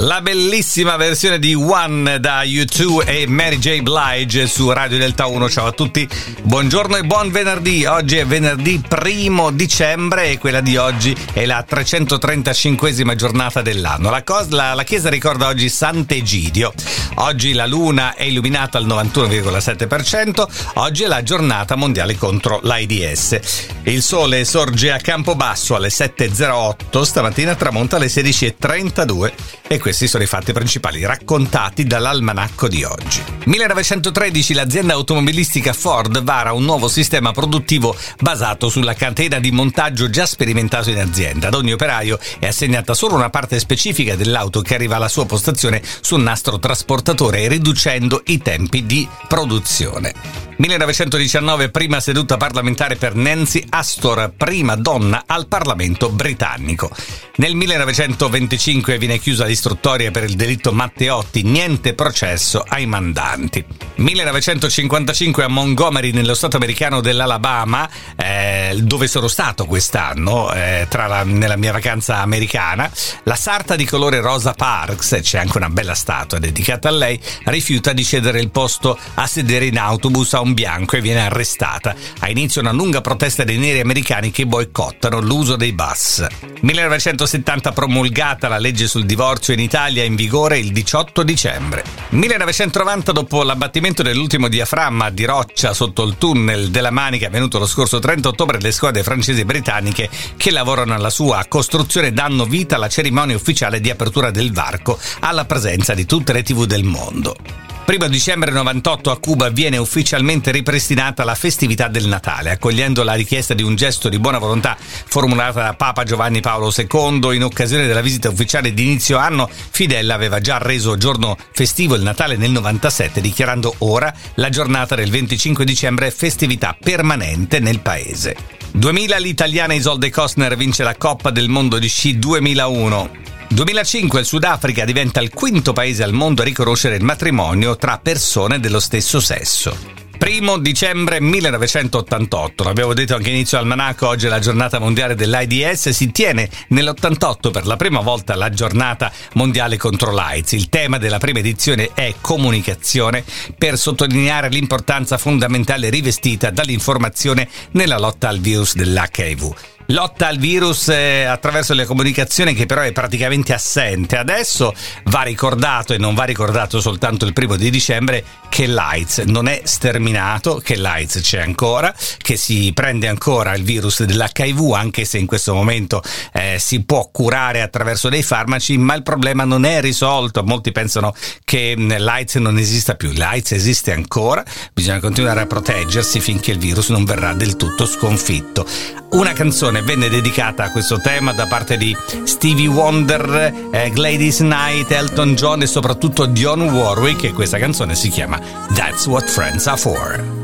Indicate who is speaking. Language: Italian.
Speaker 1: La bellissima versione di One da U2 e Mary J. Blige su Radio Delta 1. Ciao a tutti, buongiorno e buon venerdì. Oggi è venerdì primo dicembre e quella di oggi è la 335esima giornata dell'anno. La, cos- la, la chiesa ricorda oggi Sant'Egidio. Oggi la luna è illuminata al 91,7%. Oggi è la giornata mondiale contro l'AIDS. Il sole sorge a Campobasso alle 7.08, stamattina tramonta alle 16.32 e questi sono i fatti principali raccontati dall'almanacco di oggi. 1913 l'azienda automobilistica Ford vara un nuovo sistema produttivo basato sulla catena di montaggio già sperimentato in azienda. Ad ogni operaio è assegnata solo una parte specifica dell'auto che arriva alla sua postazione sul nastro trasportatore, riducendo i tempi di produzione. 1919 prima seduta parlamentare per Nancy Astor, prima donna al Parlamento britannico. Nel 1925 viene chiusa l'istruttoria per il delitto Matteotti, niente processo ai mandanti. 1955 a Montgomery, nello stato americano dell'Alabama, eh, dove sono stato quest'anno, eh, la, nella mia vacanza americana, la sarta di colore Rosa Parks, c'è anche una bella statua dedicata a lei, rifiuta di cedere il posto a sedere in autobus a un bianco e viene arrestata. Ha inizio una lunga protesta dei neri americani che boicottano l'uso dei bus. 1970 promulgata la legge sul divorzio in Italia in vigore il 18 dicembre. 1990 dopo l'abbattimento dell'ultimo diaframma di roccia sotto il tunnel della Manica avvenuto lo scorso 30 ottobre le squadre francesi e britanniche che lavorano alla sua costruzione danno vita alla cerimonia ufficiale di apertura del varco alla presenza di tutte le tv del mondo. 1 dicembre 98 a Cuba viene ufficialmente ripristinata la festività del Natale, accogliendo la richiesta di un gesto di buona volontà formulata da Papa Giovanni Paolo II in occasione della visita ufficiale di inizio anno. Fidel aveva già reso giorno festivo il Natale nel 97, dichiarando ora la giornata del 25 dicembre festività permanente nel paese. 2000 l'italiana Isolde Kostner vince la Coppa del Mondo di sci 2001. 2005 il Sudafrica diventa il quinto paese al mondo a riconoscere il matrimonio tra persone dello stesso sesso. Primo dicembre 1988, l'abbiamo detto anche inizio al Manaco, oggi è la giornata mondiale dell'AIDS, si tiene nell'88 per la prima volta la giornata mondiale contro l'AIDS. Il tema della prima edizione è comunicazione per sottolineare l'importanza fondamentale rivestita dall'informazione nella lotta al virus dell'HIV lotta al virus eh, attraverso le comunicazioni che però è praticamente assente. Adesso va ricordato e non va ricordato soltanto il primo di dicembre che l'AIDS non è sterminato, che l'AIDS c'è ancora, che si prende ancora il virus dell'HIV anche se in questo momento eh, si può curare attraverso dei farmaci, ma il problema non è risolto. Molti pensano che mm, l'AIDS non esista più, l'AIDS esiste ancora, bisogna continuare a proteggersi finché il virus non verrà del tutto sconfitto. Una canzone venne dedicata a questo tema da parte di Stevie Wonder, eh, Gladys Knight, Elton John e soprattutto Dionne Warwick e questa canzone si chiama That's What Friends Are For.